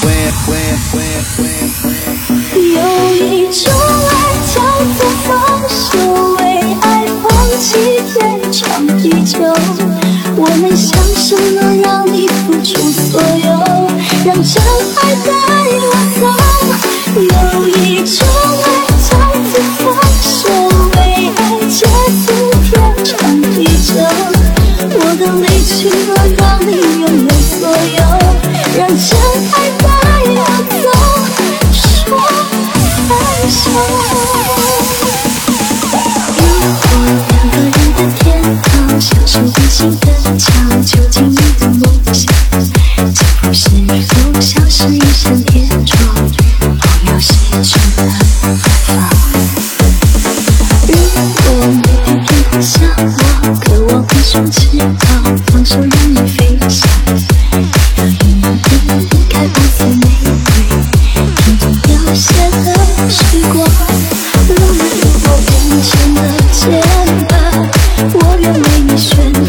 会会会会会，有一种爱叫做放手，为爱放弃天长地久。我没想什么让你付出所有，让真爱带我走。有一种爱叫做放手，为爱结束天长地久。我的离去若让你拥有所有，让真爱。放手让你飞翔，让你离开白色玫瑰。看凋谢的时光，容颜如我，变成了茧。我愿为你选择，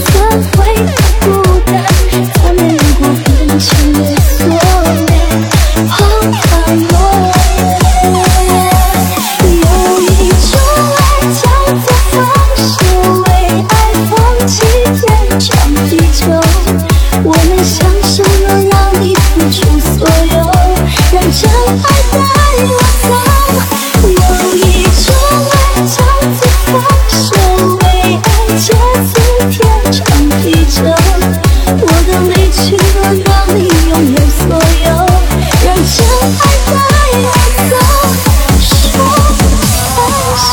回到孤单，擦亮我面前的。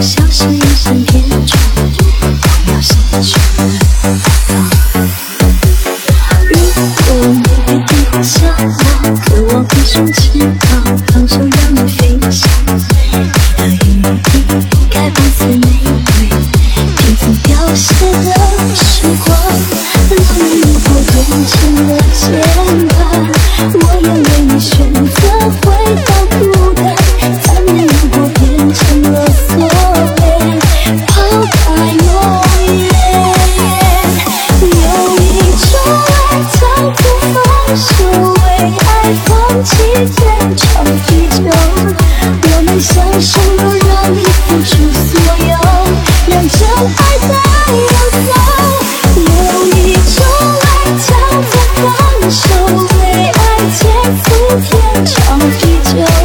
小心眼神偏转，要失去了。久，我们相守都让你付出所有，让真爱在游走，有一种爱叫做放手，为爱结束天长地久。